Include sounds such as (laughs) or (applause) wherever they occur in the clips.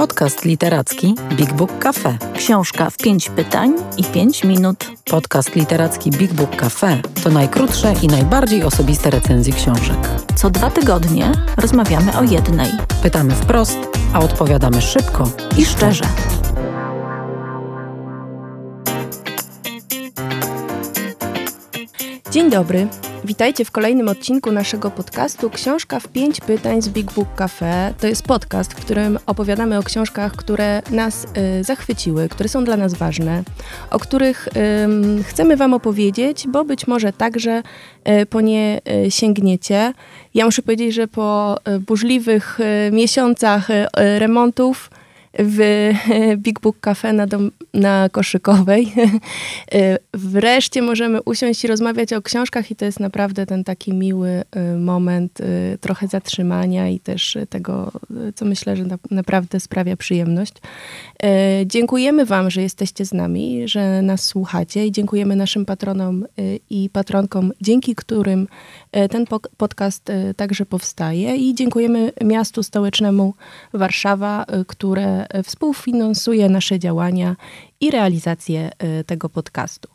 Podcast literacki Big Book Cafe. Książka w pięć pytań i pięć minut. Podcast literacki Big Book Cafe to najkrótsze i najbardziej osobiste recenzje książek. Co dwa tygodnie rozmawiamy o jednej. Pytamy wprost, a odpowiadamy szybko I szczerze. Dzień dobry. Witajcie w kolejnym odcinku naszego podcastu Książka w pięć pytań z Big Book Cafe. To jest podcast, w którym opowiadamy o książkach, które nas y, zachwyciły, które są dla nas ważne, o których y, chcemy Wam opowiedzieć, bo być może także y, po nie y, sięgniecie. Ja muszę powiedzieć, że po y, burzliwych y, miesiącach remontów w (laughs) Big Book Cafe na, dom, na Koszykowej. (laughs) Wreszcie możemy usiąść i rozmawiać o książkach i to jest naprawdę ten taki miły y, moment y, trochę zatrzymania i też tego, co myślę, że naprawdę sprawia przyjemność. Y, dziękujemy Wam, że jesteście z nami, że nas słuchacie i dziękujemy naszym patronom i patronkom, dzięki którym ten podcast także powstaje i dziękujemy miastu stołecznemu Warszawa, które współfinansuje nasze działania i realizację tego podcastu.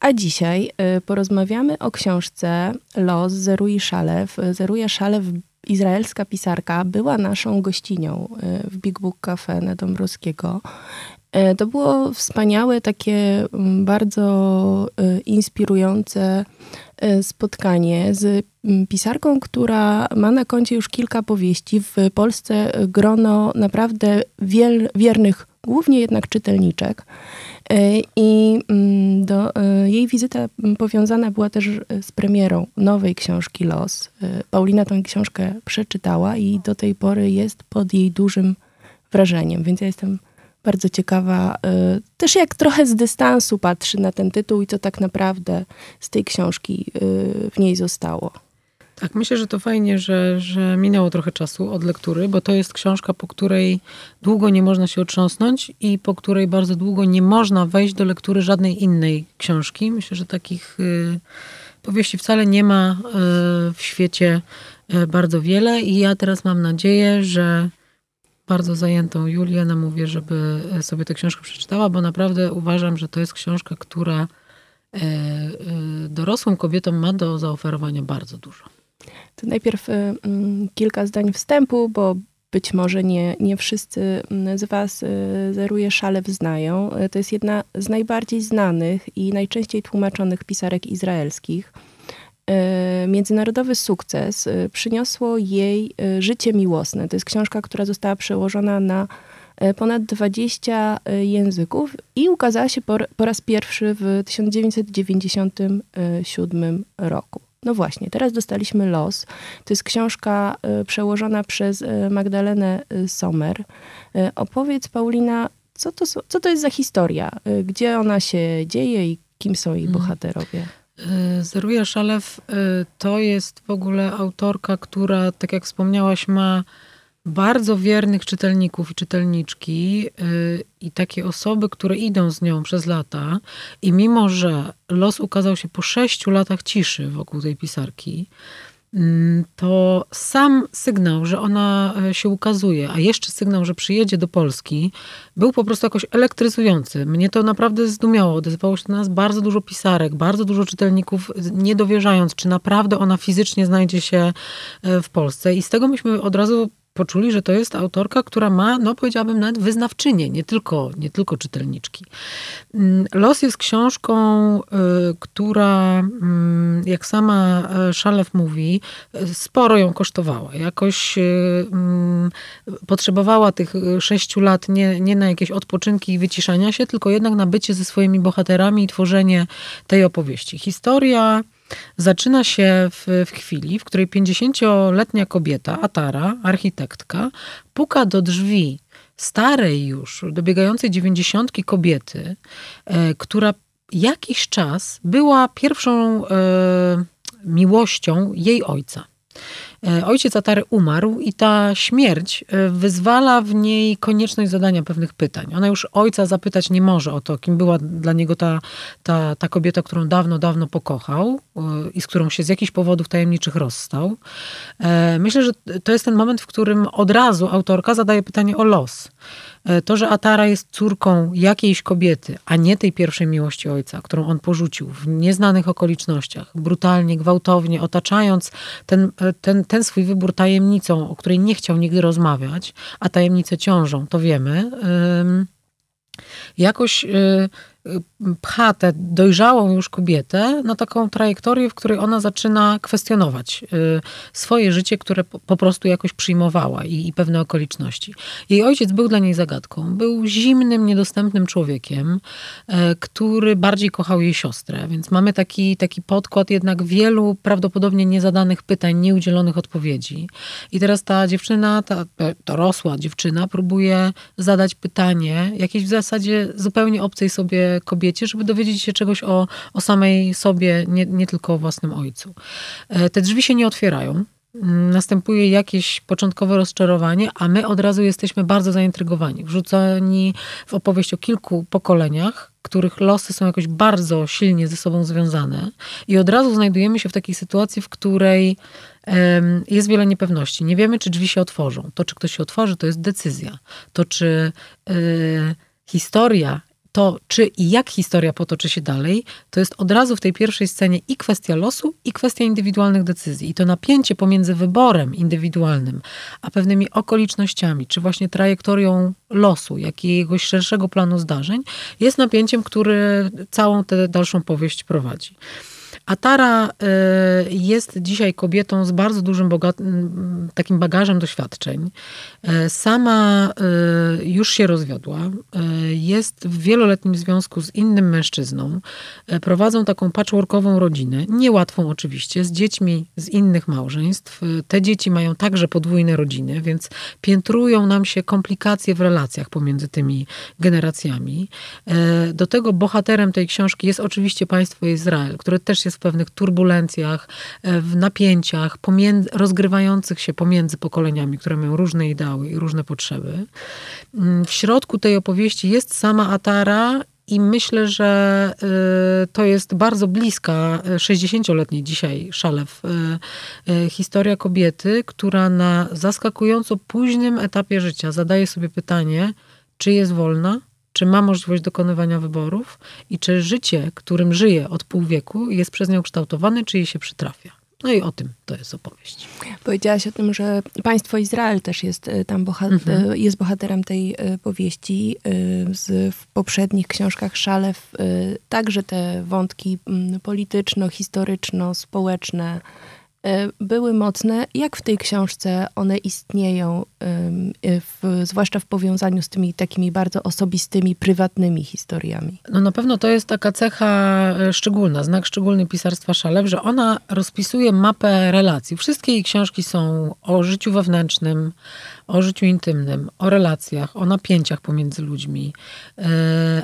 A dzisiaj porozmawiamy o książce Los Zerui Szalew. Zeruje Szalew, izraelska pisarka, była naszą gościnią w Big Book Cafe na Dąbrowskiego. To było wspaniałe, takie mm, bardzo inspirujące spotkanie z mm, pisarką, która ma na koncie już kilka powieści. W Polsce grono naprawdę wiel, wiernych, głównie jednak czytelniczek. E, I mm, do, e, jej wizyta powiązana była też z premierą nowej książki Los. E, Paulina tę książkę przeczytała i do tej pory jest pod jej dużym wrażeniem, więc ja jestem bardzo ciekawa, y, też jak trochę z dystansu patrzy na ten tytuł i co tak naprawdę z tej książki y, w niej zostało. Tak, myślę, że to fajnie, że, że minęło trochę czasu od lektury, bo to jest książka, po której długo nie można się otrząsnąć i po której bardzo długo nie można wejść do lektury żadnej innej książki. Myślę, że takich y, powieści wcale nie ma w świecie bardzo wiele i ja teraz mam nadzieję, że bardzo zajętą Julię namówię, żeby sobie tę książkę przeczytała, bo naprawdę uważam, że to jest książka, która e, e, dorosłym kobietom ma do zaoferowania bardzo dużo. To najpierw e, mm, kilka zdań wstępu, bo być może nie, nie wszyscy mm, z Was Zeruje Szalew znają. To jest jedna z najbardziej znanych i najczęściej tłumaczonych pisarek izraelskich. E, międzynarodowy sukces e, przyniosło jej e, Życie miłosne. To jest książka, która została przełożona na ponad 20 języków i ukazała się po, po raz pierwszy w 1997 roku. No właśnie, teraz dostaliśmy Los. To jest książka przełożona przez Magdalenę Sommer. Opowiedz, Paulina, co to, co to jest za historia? Gdzie ona się dzieje i kim są jej mhm. bohaterowie? Y, Zeruja Szalew y, to jest w ogóle autorka, która, tak jak wspomniałaś, ma bardzo wiernych czytelników i czytelniczki y, i takie osoby, które idą z nią przez lata. I mimo, że los ukazał się po sześciu latach ciszy wokół tej pisarki, to sam sygnał, że ona e, się ukazuje, a jeszcze sygnał, że przyjedzie do Polski, był po prostu jakoś elektryzujący. Mnie to naprawdę zdumiało. Odezwało się do nas bardzo dużo pisarek, bardzo dużo czytelników, nie dowierzając, czy naprawdę ona fizycznie znajdzie się e, w Polsce. I z tego myśmy od razu poczuli, że to jest autorka, która ma, no powiedziałabym nawet wyznawczynię, nie tylko, nie tylko czytelniczki. Mm, Los jest książką, y, która, mm, jak sama y, Szalew mówi, sporo ją kosztowała. Jakoś y, mm, potrzebowała tych sześciu lat nie, nie na jakieś odpoczynki i wyciszania się, tylko jednak na bycie ze swoimi bohaterami i tworzenie tej opowieści. Historia zaczyna się w, w chwili, w której 50-letnia kobieta, Atara, architektka, puka do drzwi starej już, dobiegającej dziewięćdziesiątki kobiety, e, która jakiś czas była pierwszą e, miłością jej ojca. E, ojciec Atary umarł i ta śmierć e, wyzwala w niej konieczność zadania pewnych pytań. Ona już ojca zapytać nie może o to, kim była dla niego ta, ta, ta kobieta, którą dawno, dawno pokochał e, i z którą się z jakichś powodów tajemniczych rozstał. Myślę, że to jest ten moment, w którym od razu autorka zadaje pytanie o los. E, to, że Atara jest córką jakiejś kobiety, a nie tej pierwszej miłości ojca, którą on porzucił w nieznanych okolicznościach, brutalnie, gwałtownie, otaczając ten, e, ten, ten swój wybór tajemnicą, o której nie chciał nigdy rozmawiać, a tajemnice ciążą, to wiemy. Jakoś e, pcha tę dojrzałą już kobietę na taką trajektorię, w której ona zaczyna kwestionować y, swoje życie, które po prostu jakoś przyjmowała i, i pewne okoliczności. Jej ojciec był dla niej zagadką. Był zimnym, niedostępnym człowiekiem, e, który bardziej kochał jej siostrę, więc mamy taki, taki podkład jednak wielu prawdopodobnie niezadanych pytań, nieudzielonych odpowiedzi. I teraz ta dziewczyna, ta dorosła dziewczyna próbuje zadać pytanie, jakieś w zasadzie zupełnie obcej sobie kobiecie, żeby dowiedzieć się czegoś o, o samej sobie, nie, nie tylko o własnym ojcu. E, te drzwi się nie otwierają mm, następuje jakieś początkowe rozczarowanie, a my od razu jesteśmy bardzo zaintrygowani, wrzuceni w opowieść o kilku pokoleniach, których losy są jakoś bardzo silnie ze sobą związane i od razu znajdujemy się w takiej sytuacji, w której um, jest wiele niepewności. Nie wiemy, czy drzwi się otworzą. To, czy ktoś się otworzy, to jest decyzja. To, czy y, historia to, czy i jak historia potoczy się dalej, to jest od razu w tej pierwszej scenie i kwestia losu, i kwestia indywidualnych decyzji. I to napięcie pomiędzy wyborem indywidualnym, a pewnymi okolicznościami, czy właśnie trajektorią losu, jakiegoś szerszego planu zdarzeń, jest napięciem, który całą tę dalszą powieść prowadzi. A Tara y, jest dzisiaj kobietą z bardzo dużym takim bagażem doświadczeń. E, sama y, już się rozwiodła, e, jest w wieloletnim związku z innym mężczyzną. E, prowadzą taką patchworkową rodzinę, niełatwą oczywiście, z dziećmi z innych małżeństw. Te dzieci mają także podwójne rodziny, więc piętrują nam się komplikacje w relacjach pomiędzy tymi generacjami. Do tego bohaterem tej książki jest oczywiście państwo Izrael, które też jest w pewnych turbulencjach, w napięciach pomiędzy, rozgrywających się pomiędzy pokoleniami, które mają różne ideały i różne potrzeby. Mm, w środku tej opowieści jest sama Atara i myślę, że y, to jest bardzo bliska 60-letniej y, dzisiaj Szalew y, historia kobiety, która na zaskakująco późnym etapie życia zadaje sobie pytanie, czy jest wolna, czy ma możliwość dokonywania wyborów i czy życie, którym żyje od pół wieku, jest przez nią kształtowane, czy jej się przytrafia. No i o tym to jest opowieść. Powiedziałaś o tym, że państwo Izrael też jest y, tam bohater, mhm. jest bohaterem tej y, powieści. Y, z, w poprzednich książkach Szalew także te wątki mm, polityczno-historyczno-społeczne były mocne. Jak w tej książce one istnieją, e, w, zwłaszcza w powiązaniu z tymi takimi bardzo osobistymi, prywatnymi historiami? No na pewno to jest taka cecha e, szczególna, znak szczególny pisarstwa Szalew, że ona rozpisuje mapę relacji. Wszystkie jej książki są o życiu wewnętrznym, o życiu intymnym, o relacjach, o napięciach pomiędzy ludźmi,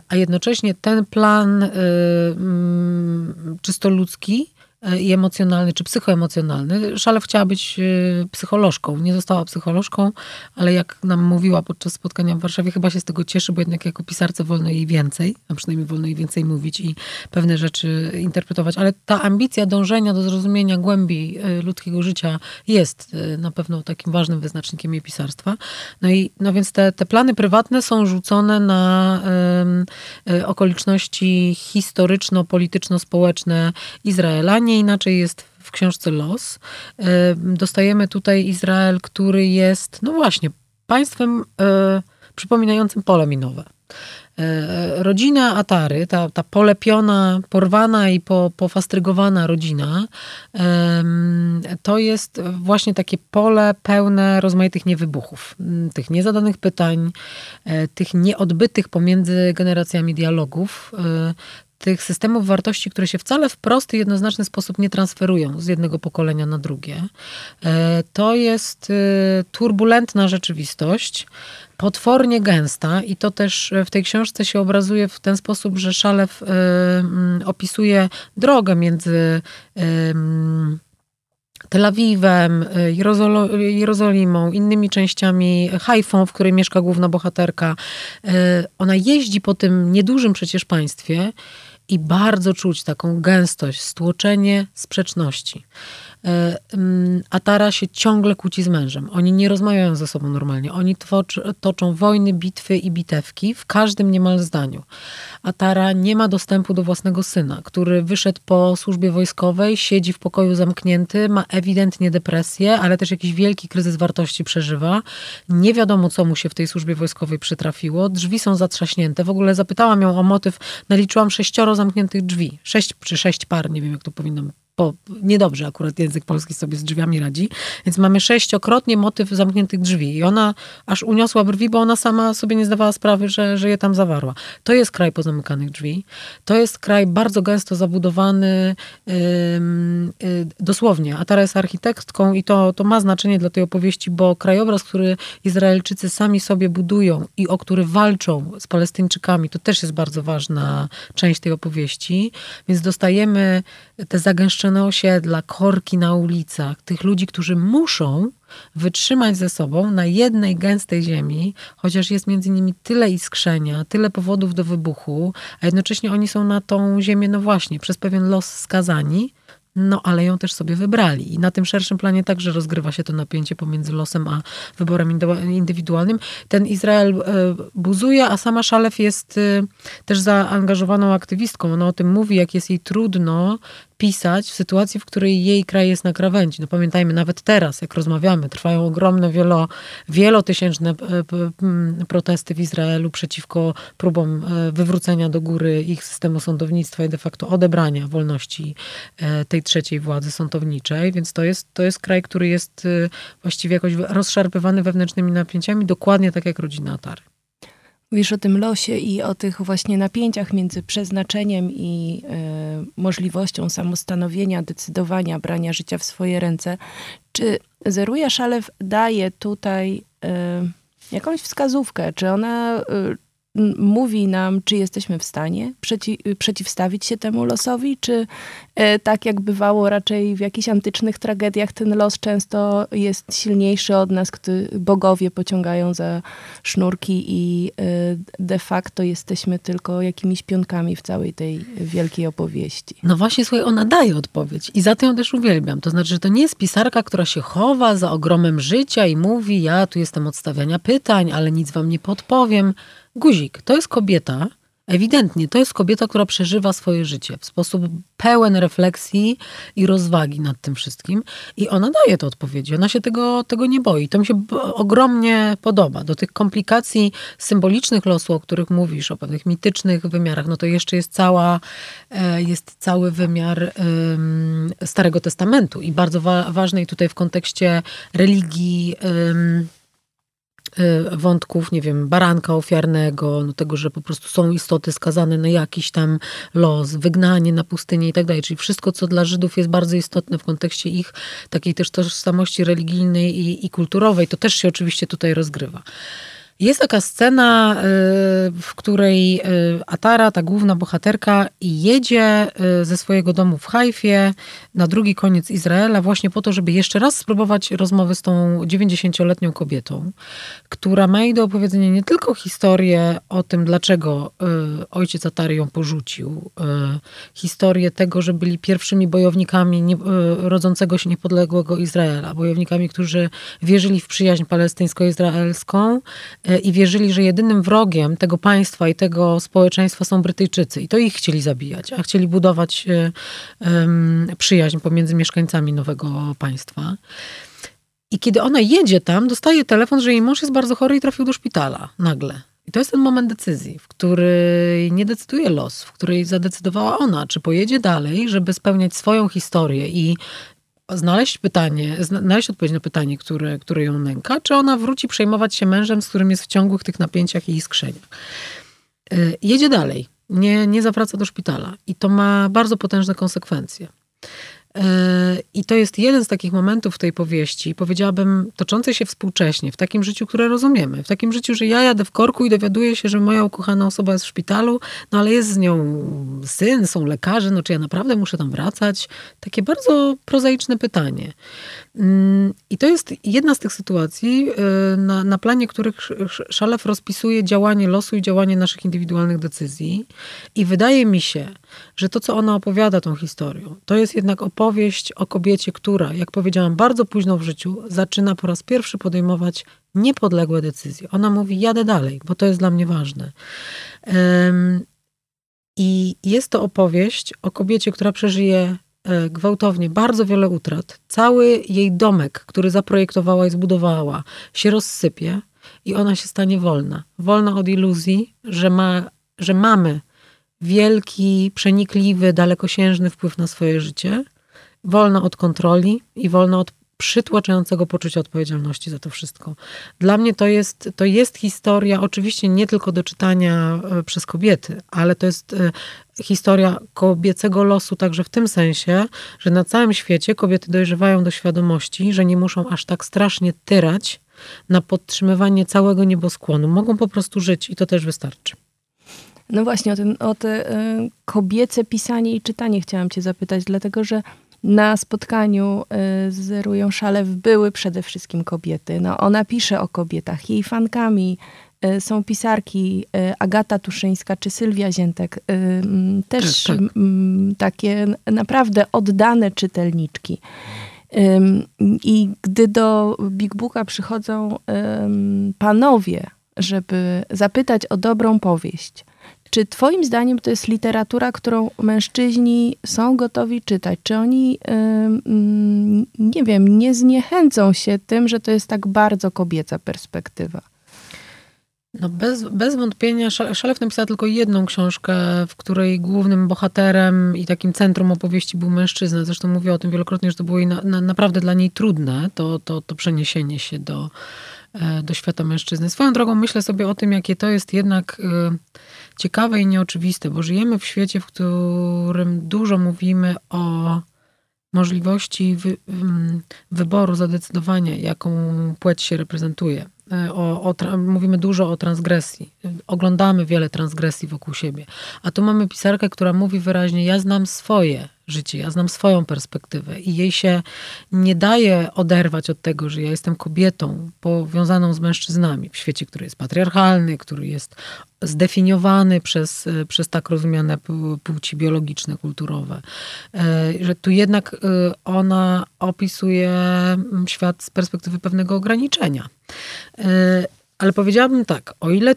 a jednocześnie ten plan mm, czysto ludzki E, i emocjonalny, czy psychoemocjonalny. Szalew chciała być e, psycholożką. Nie została psycholożką, ale jak nam mówiła podczas spotkania w Warszawie, chyba się z tego cieszy, bo jednak jako pisarce wolno jej więcej, a przynajmniej wolno jej więcej mówić i pewne rzeczy interpretować. Ale ta ambicja dążenia do zrozumienia głębi e, ludzkiego życia jest na pewno takim ważnym wyznacznikiem jej pisarstwa. No i no więc te, te plany prywatne są rzucone na okoliczności historyczno-polityczno-społeczne Izraela nie inaczej jest w książce Los. E, dostajemy tutaj Izrael, który jest, no właśnie, państwem e, przypominającym pole minowe. E, rodzina Atary, ta, ta polepiona, porwana i po, pofastrygowana rodzina, to jest właśnie takie pole pełne rozmaitych niewybuchów, tych niezadanych pytań, tych nieodbytych pomiędzy generacjami dialogów, tych systemów wartości, które się wcale w prosty, jednoznaczny sposób nie transferują z jednego pokolenia na drugie. E, to jest e, turbulentna rzeczywistość, potwornie gęsta i to też w tej książce się obrazuje w ten sposób, że Szalew opisuje drogę między Tel Awiwem, Jerozol- Jerozolimą, innymi częściami Haifą, w której mieszka główna bohaterka. Ona jeździ po tym niedużym przecież państwie i bardzo czuć taką gęstość, stłoczenie sprzeczności. E, mm, Atara się ciągle kłóci z mężem. Oni nie rozmawiają ze sobą normalnie. Oni toczą wojny, bitwy i bitewki w każdym niemal zdaniu. Atara nie ma dostępu do własnego syna, który wyszedł po służbie wojskowej, siedzi w pokoju zamknięty, ma ewidentnie depresję, ale też jakiś wielki kryzys wartości przeżywa. Nie wiadomo, co mu się w tej służbie wojskowej przytrafiło. Drzwi są zatrzaśnięte. W ogóle zapytałam ją o motyw. Naliczyłam sześcioro zamkniętych drzwi. Sześć czy sześć par, nie wiem jak to powinno bo niedobrze akurat język polski sobie z drzwiami radzi, więc mamy sześciokrotnie motyw zamkniętych drzwi i ona aż uniosła brwi, bo ona sama sobie nie zdawała sprawy, że, że je tam zawarła. To jest kraj pozamykanych drzwi. To jest kraj bardzo gęsto zabudowany, ym, y, dosłownie. Atara jest architektką i to, to ma znaczenie dla tej opowieści, bo krajobraz, który Izraelczycy sami sobie budują i o który walczą z Palestyńczykami, to też jest bardzo ważna część tej opowieści, więc dostajemy te zagęszczone osiedla, korki na ulicach, tych ludzi, którzy muszą wytrzymać ze sobą na jednej gęstej ziemi, chociaż jest między nimi tyle iskrzenia, tyle powodów do wybuchu, a jednocześnie oni są na tą ziemię, no właśnie, przez pewien los skazani, no ale ją też sobie wybrali. I na tym szerszym planie także rozgrywa się to napięcie pomiędzy losem a wyborem indywidualnym. Ten Izrael e, buzuje, a sama Szalew jest e, też zaangażowaną aktywistką. Ona o tym mówi, jak jest jej trudno pisać w sytuacji, w której jej kraj jest na krawędzi. No pamiętajmy, nawet teraz, jak rozmawiamy, trwają ogromne, wielo, wielotysięczne e, protesty w Izraelu przeciwko próbom wywrócenia do góry ich systemu sądownictwa i de facto odebrania wolności tej trzeciej władzy sądowniczej, więc to jest, to jest kraj, który jest właściwie jakoś rozszarpywany wewnętrznymi napięciami, dokładnie tak jak rodzina Atary. Mówisz o tym losie i o tych właśnie napięciach między przeznaczeniem i y, możliwością samostanowienia, decydowania, brania życia w swoje ręce. Czy Zeruja Szalew daje tutaj y, jakąś wskazówkę? Czy ona mówi nam, czy jesteśmy w stanie przeci przeciwstawić się temu losowi, czy e, tak jak bywało raczej w jakichś antycznych tragediach, ten los często jest silniejszy od nas, gdy bogowie pociągają za sznurki i e, de facto jesteśmy tylko jakimiś pionkami w całej tej wielkiej opowieści. No właśnie, słuchaj, ona daje odpowiedź i za to ją też uwielbiam. To znaczy, że to nie jest pisarka, która się chowa za ogromem życia i mówi, ja tu jestem od stawiania pytań, ale nic wam nie podpowiem Guzik to jest kobieta, ewidentnie to jest kobieta, która przeżywa swoje życie w sposób pełen refleksji i rozwagi nad tym wszystkim. I ona daje te odpowiedzi. Ona się tego, tego nie boi. To mi się ogromnie podoba. Do tych komplikacji symbolicznych losu, o których mówisz, o pewnych mitycznych wymiarach, no to jeszcze jest cała, e, jest cały wymiar Starego Testamentu i bardzo wa ważnej tutaj w kontekście religii wątków, nie wiem, baranka ofiarnego, no tego, że po prostu są istoty skazane na jakiś tam los, wygnanie na pustynię i tak dalej. Czyli wszystko, co dla Żydów jest bardzo istotne w kontekście ich takiej też tożsamości religijnej i, i kulturowej, to też się oczywiście tutaj rozgrywa. Jest taka scena, y, w której y, Atara, ta główna bohaterka, jedzie y, ze swojego domu w Hajfie na drugi koniec Izraela właśnie po to, żeby jeszcze raz spróbować rozmowy z tą 90-letnią kobietą, która ma jej do opowiedzenia nie tylko historię o tym, dlaczego ojciec Atary ją porzucił, historię tego, że byli pierwszymi bojownikami rodzącego się niepodległego Izraela, bojownikami, którzy wierzyli w przyjaźń palestyńsko-izraelską, i wierzyli, że jedynym wrogiem tego państwa i tego społeczeństwa są Brytyjczycy. I to ich chcieli zabijać, a chcieli budować um, przyjaźń pomiędzy mieszkańcami nowego państwa. I kiedy ona jedzie tam, dostaje telefon, że jej mąż jest bardzo chory i trafił do szpitala nagle. I to jest ten moment decyzji, w której nie decyduje los, w której zadecydowała ona, czy pojedzie dalej, żeby spełniać swoją historię i znaleźć pytanie, znaleźć odpowiedź na pytanie, które, które ją nęka, czy ona wróci przejmować się mężem, z którym jest w ciągłych tych napięciach i iskrzeniach. Y, jedzie dalej, nie, nie zawraca do szpitala i to ma bardzo potężne konsekwencje. I to jest jeden z takich momentów w tej powieści, powiedziałabym, toczącej się współcześnie, w takim życiu, które rozumiemy. W takim życiu, że ja jadę w korku i dowiaduję się, że moja ukochana osoba jest w szpitalu, no ale jest z nią syn, są lekarze, no czy ja naprawdę muszę tam wracać? Takie bardzo prozaiczne pytanie. Mm, I to jest jedna z tych sytuacji, y, na, na planie których Szalew rozpisuje działanie losu i działanie naszych indywidualnych decyzji. I wydaje mi się, że to, co ona opowiada tą historią, to jest jednak opowieść o kobiecie, która, jak powiedziałam, bardzo późno w życiu zaczyna po raz pierwszy podejmować niepodległe decyzje. Ona mówi: Jadę dalej, bo to jest dla mnie ważne. I jest to opowieść o kobiecie, która przeżyje e, gwałtownie bardzo wiele utrat. Cały jej domek, który zaprojektowała i zbudowała, się rozsypie i ona się stanie wolna. Wolna od iluzji, że, ma, że mamy wielki, przenikliwy, dalekosiężny wpływ na swoje życie, wolna od kontroli i wolna od przytłaczającego poczucia odpowiedzialności za to wszystko. Dla mnie to jest, to jest historia, oczywiście nie tylko do czytania e, przez kobiety, ale to jest e, historia kobiecego losu także w tym sensie, że na całym świecie kobiety dojrzewają do świadomości, że nie muszą aż tak strasznie tyrać na podtrzymywanie całego nieboskłonu. Mogą po prostu żyć i to też wystarczy. No właśnie, o, ten, o te y, kobiece pisanie i czytanie chciałam cię zapytać, dlatego że na spotkaniu y, z Rują Szalew były przede wszystkim kobiety. No, ona pisze o kobietach. Jej fankami y, są pisarki y, Agata Tuszyńska czy Sylwia Ziętek. Też tak, tak. takie naprawdę oddane czytelniczki. I gdy do Big Booka przychodzą panowie, żeby zapytać o dobrą powieść, czy Twoim zdaniem to jest literatura, którą mężczyźni są gotowi czytać? Czy oni, nie wiem, nie zniechęcą się tym, że to jest tak bardzo kobieca perspektywa? No bez, bez wątpienia Szalew napisała tylko jedną książkę, w której głównym bohaterem i takim centrum opowieści był mężczyzna. Zresztą mówię o tym wielokrotnie, że to było na, na, naprawdę dla niej trudne, to, to, to przeniesienie się do, do świata mężczyzny. Swoją drogą myślę sobie o tym, jakie to jest jednak e, ciekawe i nieoczywiste, bo żyjemy w świecie, w którym dużo mówimy o możliwości wy, wyboru, zadecydowania, jaką płeć się reprezentuje. E, o, o, mówimy dużo o transgresji. Oglądamy wiele transgresji wokół siebie. A tu mamy pisarkę, która mówi wyraźnie: Ja znam swoje życie, ja znam swoją perspektywę i jej się nie daje oderwać od tego, że ja jestem kobietą powiązaną z mężczyznami w świecie, który jest patriarchalny, który jest zdefiniowany przez, przez tak rozumiane płci biologiczne, kulturowe. E, że tu jednak e, ona opisuje świat z perspektywy pewnego ograniczenia. E, ale powiedziałabym tak, o ile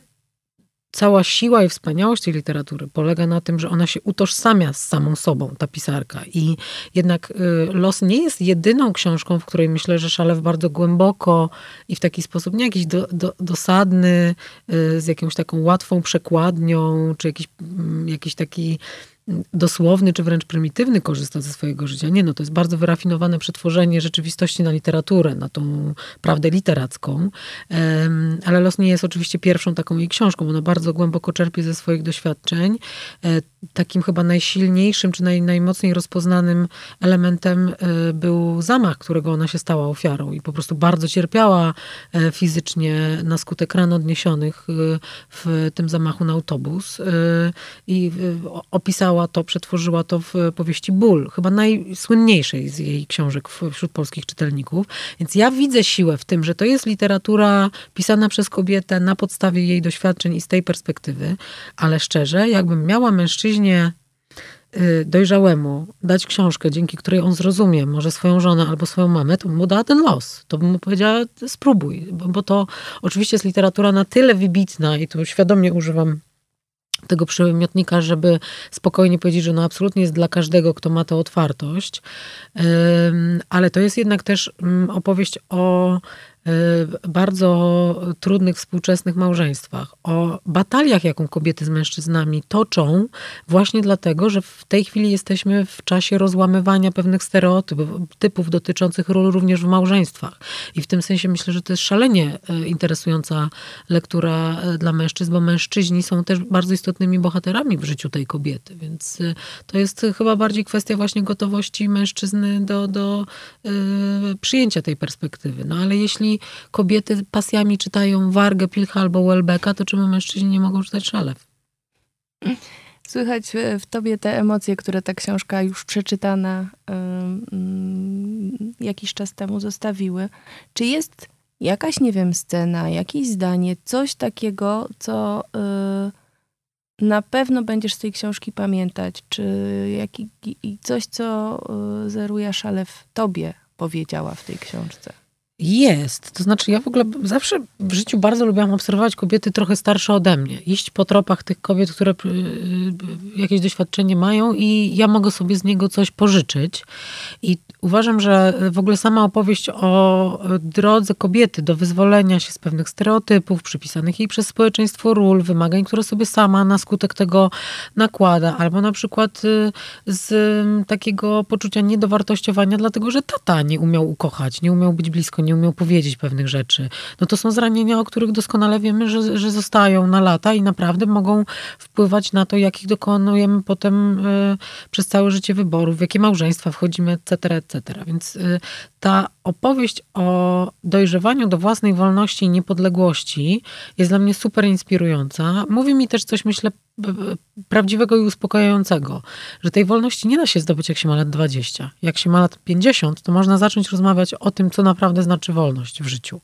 cała siła i wspaniałość tej literatury polega na tym, że ona się utożsamia z samą sobą, ta pisarka. I jednak y, Los nie jest jedyną książką, w której myślę, że Szalew bardzo głęboko i w taki sposób nie jakiś do, do, dosadny, y, z jakąś taką łatwą przekładnią, czy jakiś, mm, jakiś taki dosłowny czy wręcz prymitywny korzysta ze swojego życia. Nie, no to jest bardzo wyrafinowane przetworzenie rzeczywistości na literaturę, na tą prawdę literacką. Ale Los nie jest oczywiście pierwszą taką jej książką. Ona bardzo głęboko czerpie ze swoich doświadczeń. Takim chyba najsilniejszym czy naj, najmocniej rozpoznanym elementem e, był zamach, którego ona się stała ofiarą i po prostu bardzo cierpiała e, fizycznie na skutek ran odniesionych w tym zamachu na autobus. I opisała to, przetworzyła to w powieści Ból, chyba najsłynniejszej z jej książek wśród polskich czytelników. Więc ja widzę siłę w tym, że to jest literatura pisana przez kobietę na podstawie jej doświadczeń i z tej perspektywy, ale szczerze, jakbym miała mężczyźnie y, dojrzałemu dać książkę, dzięki której on zrozumie może swoją żonę albo swoją mamę, to bym mu dała ten los. To bym mu powiedziała, spróbuj, bo, bo to oczywiście jest literatura na tyle wybitna i tu świadomie używam tego przymiotnika, żeby spokojnie powiedzieć, że no absolutnie jest dla każdego, kto ma tę otwartość. Ale to jest jednak też mm, opowieść o bardzo trudnych współczesnych małżeństwach, o bataliach, jaką kobiety z mężczyznami toczą, właśnie dlatego, że w tej chwili jesteśmy w czasie rozłamywania pewnych stereotypów typów dotyczących ról również w małżeństwach. I w tym sensie myślę, że to jest szalenie e, interesująca lektura e, dla mężczyzn, bo mężczyźni są też bardzo istotnymi bohaterami w życiu tej kobiety, więc to jest chyba bardziej kwestia właśnie gotowości mężczyzny do, do przyjęcia tej perspektywy. No ale jeśli kobiety pasjami czytają Wargę, Pilcha albo Welbecka, to czemu mężczyźni nie mogą czytać Szalew? Słychać w tobie te emocje, które ta książka już przeczytana um, jakiś czas temu zostawiły. Czy jest jakaś, nie wiem, scena, jakieś zdanie, coś takiego, co y, na pewno będziesz z tej książki pamiętać? Czy jaki, coś, co y, Zeruja Szalew tobie powiedziała w tej książce? Jest. To znaczy, ja w ogóle zawsze w życiu bardzo lubiłam obserwować kobiety trochę starsze ode mnie. Iść po tropach tych kobiet, które y, y, jakieś doświadczenie mają i ja mogę sobie z niego coś pożyczyć. I uważam, że w ogóle sama opowieść o drodze kobiety do wyzwolenia się z pewnych stereotypów przypisanych jej przez społeczeństwo ról, wymagań, które sobie sama na skutek tego nakłada, albo na przykład y, z takiego poczucia niedowartościowania, dlatego że tata nie umiał ukochać, nie umiał być blisko, nie nie umiał powiedzieć pewnych rzeczy. No to są zranienia, o których doskonale wiemy, że, że zostają na lata i naprawdę mogą wpływać na to, jakich dokonujemy potem y, przez całe życie wyborów, w jakie małżeństwa wchodzimy, etc., etc. Więc y, ta opowieść o dojrzewaniu do własnej wolności i niepodległości jest dla mnie super inspirująca. Mówi mi też coś, myślę, prawdziwego i uspokajającego, że tej wolności nie da się zdobyć, jak się ma lat 20. Jak się ma lat 50, to można zacząć rozmawiać o tym, co naprawdę znaczy wolność w życiu.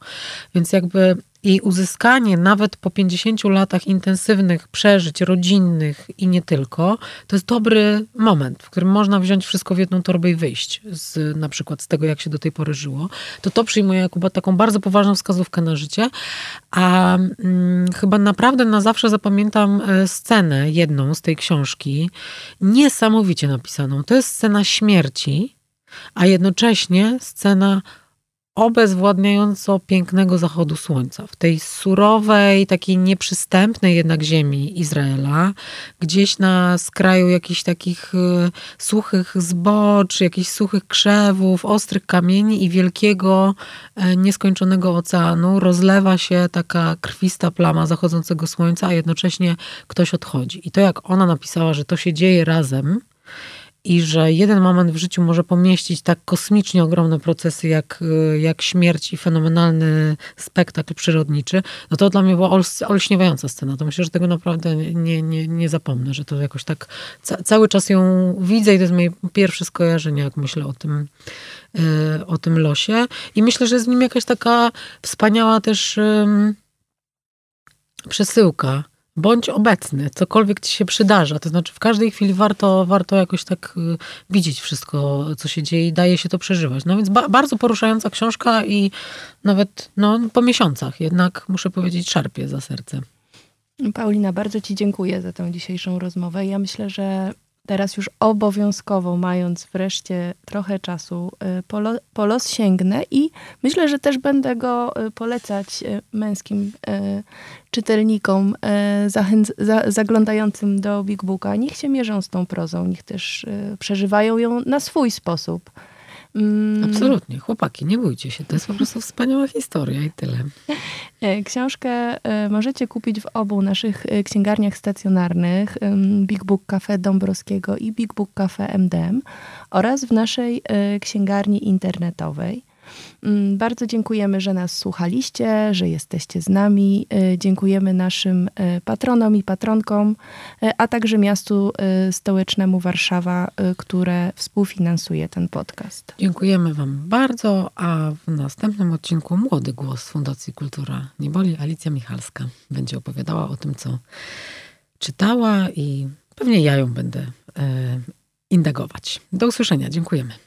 Więc jakby i uzyskanie nawet po 50 latach intensywnych przeżyć rodzinnych i nie tylko, to jest dobry moment, w którym można wziąć wszystko w jedną torbę i wyjść z, na przykład z tego, jak się do tej pory żyło. To to przyjmuję jako taką bardzo poważną wskazówkę na życie. A mm, chyba naprawdę na zawsze zapamiętam e, scenę, jedną z tej książki, niesamowicie napisaną. To jest scena śmierci, a jednocześnie scena obezwładniająco pięknego zachodu słońca. W tej surowej, takiej nieprzystępnej jednak ziemi Izraela, gdzieś na skraju jakichś takich y, suchych zbocz, jakichś suchych krzewów, ostrych kamieni i wielkiego, y, nieskończonego oceanu rozlewa się taka krwista plama zachodzącego słońca, a jednocześnie ktoś odchodzi. I to jak ona napisała, że to się dzieje razem, i że jeden moment w życiu może pomieścić tak kosmicznie ogromne procesy jak, y, jak śmierć i fenomenalny spektakl przyrodniczy, no to dla mnie była olśniewająca scena. To myślę, że tego naprawdę nie, nie, nie zapomnę, że to jakoś tak ca cały czas ją widzę i to jest moje pierwsze skojarzenie, jak myślę o tym, yy, o tym losie. I myślę, że w nim jakaś taka wspaniała też przesyłka bądź obecny, cokolwiek ci się przydarza. To znaczy w każdej chwili warto, warto jakoś tak y, widzieć wszystko, co się dzieje i daje się to przeżywać. No więc ba bardzo poruszająca książka i nawet no, po miesiącach jednak, muszę powiedzieć, szarpie za serce. Paulina, bardzo Ci dziękuję za tę dzisiejszą rozmowę. Ja myślę, że teraz już obowiązkowo, mając wreszcie trochę czasu, y, po, lo, po los sięgnę i myślę, że też będę go y, polecać y, męskim czytelnikom zachęc, za, zaglądającym do Big Booka. Niech się mierzą z tą prozą, niech też przeżywają ją na swój sposób. Mm. Absolutnie. Chłopaki, nie bójcie się. To jest po prostu wspaniała historia i tyle. E, książkę e, możecie kupić w obu naszych e, księgarniach stacjonarnych Big Book Cafe Dąbrowskiego i Big Book Cafe MDM oraz w naszej księgarni internetowej. Mm, bardzo dziękujemy, że nas słuchaliście, że jesteście z nami. E, dziękujemy naszym e, patronom i patronkom, e, a także miastu stołecznemu Warszawa, które współfinansuje ten podcast. Dziękujemy Wam bardzo, a w następnym odcinku Młody Głos Fundacji Kultura Nieboli Alicja Michalska będzie opowiadała o tym, co czytała i pewnie ja ją będę indagować. Do usłyszenia. Dziękujemy.